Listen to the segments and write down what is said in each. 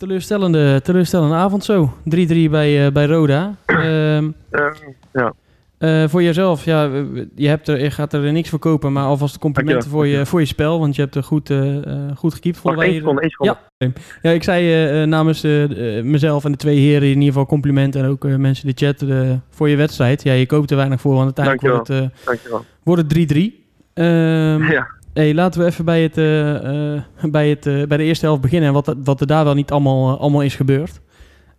teleurstellende, teleurstellende avond zo. 3-3 bij, uh, bij Roda. Ehm, ja. Uh, voor jezelf, ja, je, hebt er, je gaat er niks voor kopen, maar alvast complimenten voor je, voor je spel, want je hebt er goed, uh, goed gekiept. Mag één seconde, één Ja. ja, ik zei namens mezelf en de twee heren in ieder geval complimenten en ook mensen in de chat voor je wedstrijd. Ja, je koopt er weinig voor, want uiteindelijk wordt het, wordt het 3-3. Ehm, ja. Hey, laten we even bij, het, bij, het, bij de eerste helft beginnen en wat, wat er daar wel niet allemaal, allemaal is gebeurd.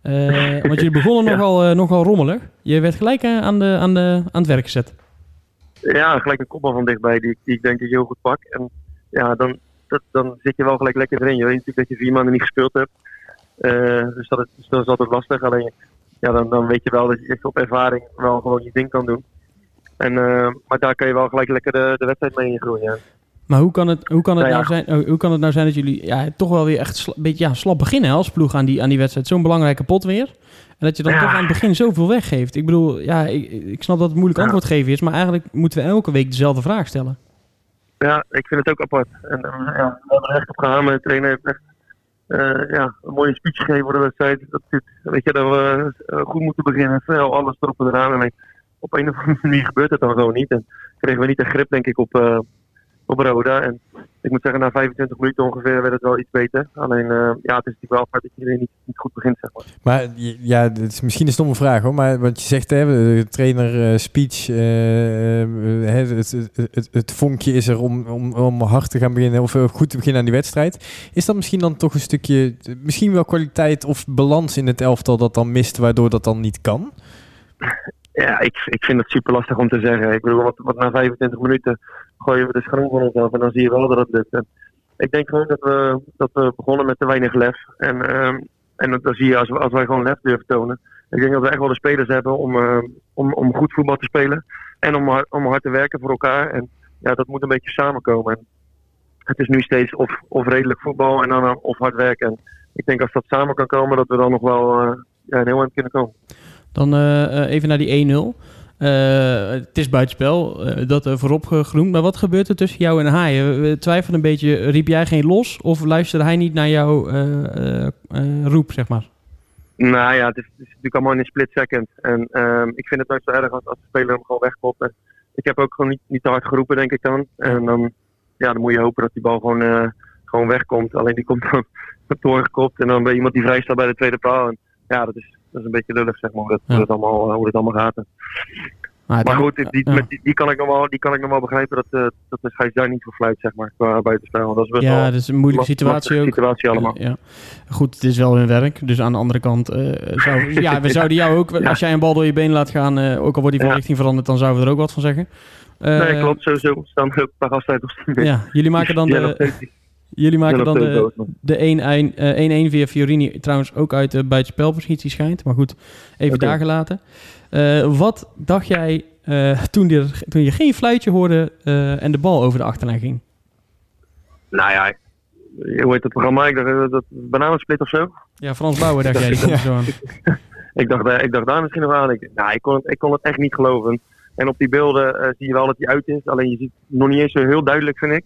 Uh, want jullie begonnen ja. nogal, nogal rommelig. Je werd gelijk aan, de, aan, de, aan het werk gezet. Ja, gelijk een kopbal van dichtbij die, die ik denk ik heel goed pak. En ja, dan, dat, dan zit je wel gelijk lekker erin. Je weet natuurlijk dat je vier maanden niet gespeeld hebt. dus, dat is, dus dat is altijd lastig. Alleen ja, dan, dan weet je wel dat je echt op ervaring wel gewoon je ding kan doen. En, maar daar kan je wel gelijk lekker de, de wedstrijd mee ingroeien. Maar hoe kan het, hoe kan het, nou, zijn, oh, hoe kan het nou zijn dat jullie ja, toch wel weer echt een beetje ja, slap beginnen als ploeg aan die, aan die wedstrijd? Zo'n belangrijke pot weer. En dat je dan toch aan het begin zoveel weggeeft. Ik bedoel, ja, ik, ik snap dat het moeilijk antwoord geven is, maar eigenlijk moeten we elke week dezelfde vraag stellen. Ja, ik vind het ook apart. En ja, we hebben er echt op. De trainer heeft echt uh, ja, een mooie speech gegeven voor de wedstrijd. Dat, dit, weet je, dat we uh, goed moeten beginnen. Veel, alles erop en eraan. En op een of andere manier gebeurt het dan gewoon niet. En kregen we niet de grip, denk ik, op, uh, op. En ik moet zeggen, na 25 minuten ongeveer werd het wel iets beter. Alleen, uh, ja, het is natuurlijk wel apart dat iedereen niet, niet goed begint, zeg maar. Maar ja, het is misschien een stomme vraag hoor. Maar wat je zegt, hè, de trainer uh, speech, het, het, het, het, vonkje is er om, om, om hard te gaan beginnen of goed te beginnen aan die wedstrijd. Is dat misschien dan toch een stukje, misschien wel kwaliteit of balans in het elftal dat dan mist, waardoor dat dan niet kan? Ja, ik, ik vind het super lastig om te zeggen. Ik bedoel, wat, wat na 25 minuten gooien we de schoon van onszelf en dan zie je wel dat het lukt. En ik denk gewoon dat we, dat we begonnen met te weinig lef. En, um, en dan zie je als, als wij gewoon lef durven tonen. Ik denk dat we echt wel de spelers hebben om, uh, om, om goed voetbal te spelen. En om, om hard te werken voor elkaar. En ja, dat moet een beetje samenkomen. En het is nu steeds of, of redelijk voetbal en dan of hard werken. En ik denk als dat samen kan komen, dat we dan nog wel uh, ja, een heel eind kunnen komen. Dan uh, even naar die 1-0. Uh, het is buitenspel, dat uh, voorop genoemd. Maar wat gebeurt er tussen jou en Haaien? We twijfelen een beetje, riep jij geen los of luisterde hij niet naar jouw roep, zeg maar? Nou ja, het is, het natuurlijk allemaal in een split second. En ehm, ik vind het nooit zo erg als, als de speler hem gewoon wegkopt. Ik heb ook gewoon niet, niet te hard geroepen, denk ik dan. En dan, ja, dan moet je hopen dat die bal gewoon, gewoon wegkomt. Alleen die komt dan doorgekopt en dan bij iemand die vrij staat bij de tweede paal. En, ja, dat is, dat is een beetje lullig, zeg maar, hoe, dat, ja. het, allemaal, hoe het allemaal gaat. Maar, maar goed, die, ja. met die, die, kan ik nog wel, die kan ik nog wel begrijpen dat, uh, dat de scheids daar niet voor fluit, zeg maar, qua buitenspel. Dat is best ja, wel dat is een moeilijke situatie ook. situatie allemaal. Ja. Goed, het is wel hun werk. Dus aan de andere kant, uh, zou, ja, we zouden jou ook, als jij een bal door je been laat gaan, uh, ook al wordt die van richting veranderd, dan zouden we er ook wat van zeggen. nee, klopt, sowieso. We staan ook een paar op Ja, jullie maken dan de... Jullie maken dan de, de 1-1 via Fiorini trouwens ook uit de buitenspelpositie schijnt. Maar goed, even okay. daar gelaten. Uh, wat dacht jij uh, toen, die, toen je geen fluitje hoorde en de bal over de achterlijn ging? Nou ja, hoe heet het programma? Ik dacht dat bananensplit of zo. Ja, Frans Bauer dacht jij. Zo aan. ik, dacht, ik dacht daar misschien nog aan. Ik, nou, ik, kon het, ik kon het echt niet geloven. En op die beelden zie je wel dat hij uit is. Alleen je ziet nog niet eens zo heel duidelijk, vind ik.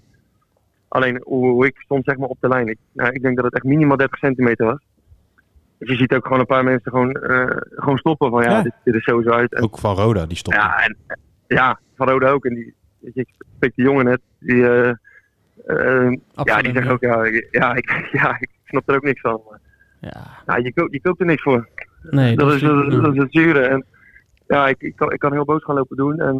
Alleen hoe, hoe, ik stond zeg maar op de lijn. Ik, nou, ik denk dat het echt minimaal 30 centimeter was. Dus je ziet ook gewoon een paar mensen gewoon, uh, gewoon stoppen van ja, ja. Dit, dit, is sowieso uit. En, ook van Roda, die stoppen. Ja, en, ja van Roda ook. En die, weet je, ik spreek die jongen net, die, uh, uh, ja, die zegt ook ja, ja, ik, ja, ik snap er ook niks van. Maar, ja. ja je, koopt, je koopt er niks voor. Nee, dat, dat, is, dat, dat is het zure. En ja, ik, ik, kan, ik kan heel boos gaan lopen doen. En,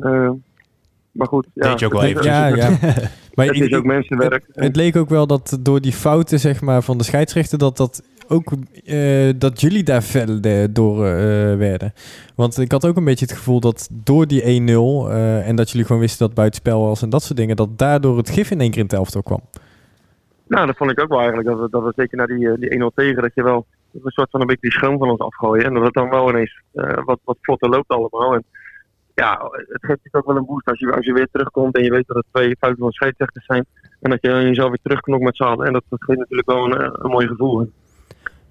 maar goed, ja. Deed je ook wel even. Ja, ja. maar het is ook mensenwerk. Het, het, leek ook wel dat door die fouten zeg maar, van de scheidsrechter... dat, dat, ook, uh, dat jullie daar fel door uh, werden. Want ik had ook een beetje het gevoel dat door die 1-0... Uh, en dat jullie gewoon wisten dat buitenspel was en dat soort dingen... dat daardoor het gif in één keer in het elftal kwam. Nou, dat vond ik ook wel eigenlijk. Dat we, dat we zeker naar die, die 1-0 tegen... dat je wel een soort van een beetje die schoon van ons afgooien. En dat het dan wel ineens wat, wat vlotter loopt allemaal. En, ja, het geeft natuurlijk ook wel een boost als je, als je weer terugkomt en je weet dat het twee fouten van scheidsrechters zijn. En dat je jezelf weer terugknokt met z'n allen. En dat, dat geeft natuurlijk wel een, een mooi gevoel.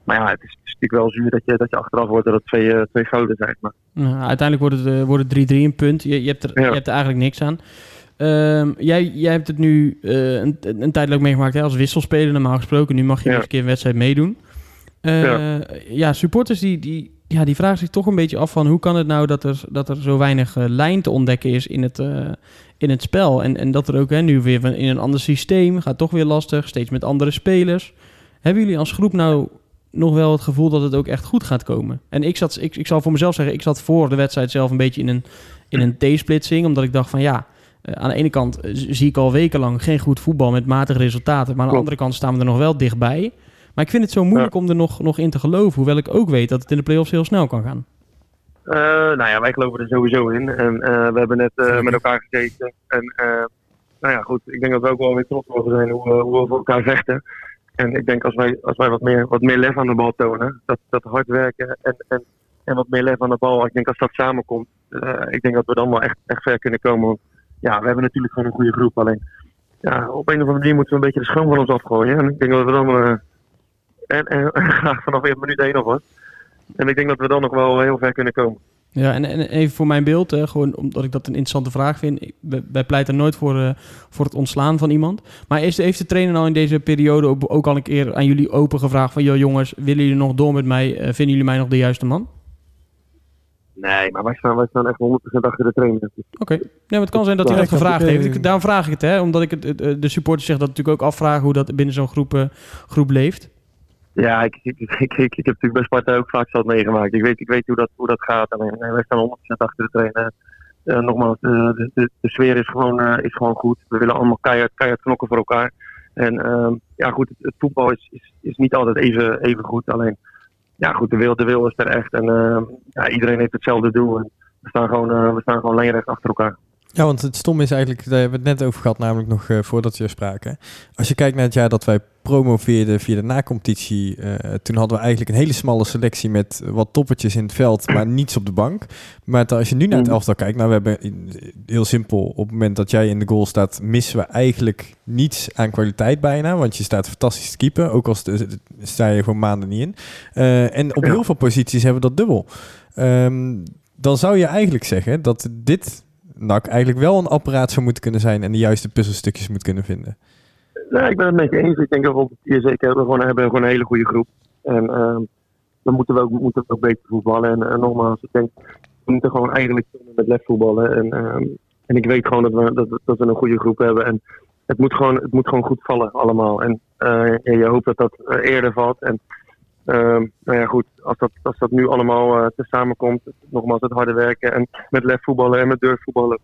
Maar ja, het is, het is, natuurlijk wel zuur dat je, dat je achteraf wordt dat het twee, uh, twee gouden zijn. Maar. Ja, uiteindelijk wordt het, uh, wordt het 3-3 een punt. Je, je, hebt er, ja. je hebt er eigenlijk niks aan. Um, jij, jij hebt het nu uh, een, een tijd lang meegemaakt hè, als wisselspeler normaal gesproken. Nu mag je ja. eens een keer een wedstrijd meedoen. ja. ja. supporters die, die, ja, die vragen zich toch een beetje af van hoe kan het nou dat er, dat er zo weinig lijn te ontdekken is in het, in het spel. En, en dat er ook hè, nu weer in een ander systeem gaat toch weer lastig, steeds met andere spelers. Hebben jullie als groep nou nog wel het gevoel dat het ook echt goed gaat komen? En ik, zat, ik, ik zal voor mezelf zeggen, ik zat voor de wedstrijd zelf een beetje in een, in een T-splitsing, omdat ik dacht van ja, eh, aan de ene kant eh, zie ik al wekenlang geen goed voetbal met matige resultaten, maar aan de andere kant staan we er nog wel dichtbij. Maar ik vind het zo moeilijk om er nog, nog in te geloven, hoewel ik ook weet dat het in de play-offs heel snel kan gaan. Uh, nou ja, wij geloven er sowieso in. En we hebben net met elkaar gezeten. En nou ja, goed, ik denk dat we ook wel weer trots mogen zijn hoe, hoe we voor elkaar vechten. En ik denk als wij, als wij wat, meer, wat meer lef aan de bal tonen, dat, dat hard werken en, en, en wat meer lef aan de bal, ik denk als dat samenkomt, ik denk dat we dan wel echt, echt ver kunnen komen. Want ja, we hebben natuurlijk gewoon een goede groep. Alleen ja, op een of andere manier moeten we een beetje de schoon van ons afgooien. En ik denk dat we dan en, en, graag vanaf een minuut één nog was. En ik denk dat we dan nog wel heel ver kunnen komen. Ja, en, en even voor mijn beeld, hè, gewoon omdat ik dat een interessante vraag vind. wij pleiten nooit voor, uh, voor het ontslaan van iemand. Maar is, heeft de trainer nou in deze periode ook, ook al een keer aan jullie open gevraagd van... joh jongens, willen jullie nog door met mij? Uh, vinden jullie mij nog de juiste man? Nee, maar wij staan, wij staan echt 100% achter de trainer. Oké, okay. nee, maar het kan zijn dat hij dat gevraagd heeft. Ik, daarom vraag ik het, hè, omdat ik het, de supporters zich dat natuurlijk ook afvragen... hoe dat binnen zo'n groep, uh, groep leeft. Ja, ik, ik, ik, ik, heb natuurlijk bij Sparta ook vaak zat meegemaakt. Ik weet, ik weet hoe, dat, hoe dat gaat. Wij staan 100% achter de trainer. Uh, nogmaals, uh, de, de, sfeer is gewoon, uh, is gewoon goed. We willen allemaal keihard, keihard knokken voor elkaar. En ehm, ja, goed, het, het, voetbal is, is, is niet altijd even, even goed. Alleen, ja, goed, de wil, de wil is er echt. En ehm, ja, iedereen heeft hetzelfde doel. En we staan gewoon, we staan gewoon lijnrecht achter elkaar. Ja, want het stom is eigenlijk, daar hebben we het net over gehad, namelijk nog uh, voordat we spraken. Als je kijkt naar het jaar dat wij promoveerden via de nacompetitie, uh, toen hadden we eigenlijk een hele smalle selectie met wat toppertjes in het veld, maar niets op de bank. Maar als je nu naar het mm. elftal kijkt, nou we hebben heel simpel, op het moment dat jij in de goal staat, missen we eigenlijk niets aan kwaliteit bijna, want je staat fantastisch te keeper, ook al sta je gewoon maanden niet in. Uh, en op heel veel posities hebben we dat dubbel. Um, dan zou je eigenlijk zeggen dat dit NAC eigenlijk wel een apparaat zou moeten kunnen zijn en de juiste puzzelstukjes moet kunnen vinden. Nou, ik ben het met je eens. Ik denk dat we zeker hebben, gewoon, hebben gewoon een hele goede groep. En uh, dan moeten we ook, moeten we beter voetballen. En, en nogmaals, ik denk, we moeten gewoon eigenlijk met lef voetballen. En, uh, en ik weet gewoon dat we, dat, dat we een goede groep hebben. En het moet gewoon, het moet gewoon goed vallen allemaal. En uh, je hoopt dat dat eh, eerder valt. En Ehm, nou ja, goed, als dat, als dat nu allemaal uh, te samenkomt, nogmaals het harde werken en met lef voetballen en met durfvoetballen.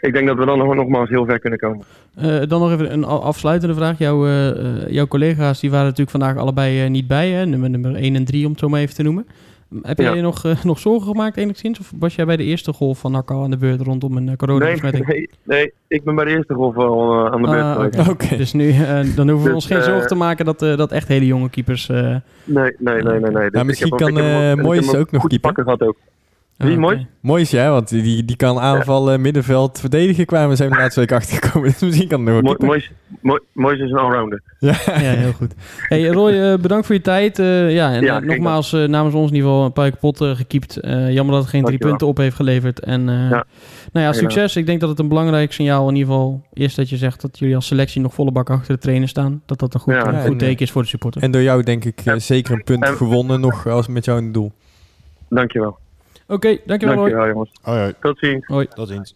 Ik denk dat we dan nog, nogmaals heel ver kunnen komen. Uh, dan nog even een afsluitende vraag. Jouw, uh, jouw collega's die waren natuurlijk vandaag allebei niet bij, hè? Nummer, nummer 1 en 3 om het zo maar even te noemen. Heb jij je nog, uh, nog zorgen gemaakt enigszins? Of was jij bij de eerste golf van NAC aan de beurt rondom een uh, coronabesmetting? Nee, nee, nee, ik ben bij de eerste golf al uh, aan de beurt. Ah, Oké, dus nu dan hoeven we dus, ons geen zorgen te maken dat, dat echt hele jonge keepers... nee, nee, nee, nee. nee, dus nou, misschien kan Moois ook nog keeper. gehad ook. Wie, ah, mooi? Mooi is jij, want die, die kan aanvallen, middenveld, verdedigen kwamen zijn we de laatste week achtergekomen. Dus misschien kan het nog Mooi, mooi, mooi is een allrounder. Ja. ja, heel goed. Hey Roy, uh, bedankt voor je tijd. Uh, ja, en ja, uh, nogmaals namens ons niveau een paar kapot gekiept. jammer dat het geen drie punten op heeft geleverd. En ja. nou ja, succes. Ik denk dat het een belangrijk signaal in ieder geval is dat je zegt dat jullie als selectie nog volle bak achter de trainer staan. Dat dat een goed, goed teken is voor de supporter. En door jou denk ik zeker een punt gewonnen nog als met jou in het doel. Dankjewel. Oké, okay, dankjewel. Dankjewel jongens. Hoi, hoi. Tot ziens. Hoi. Tot ziens.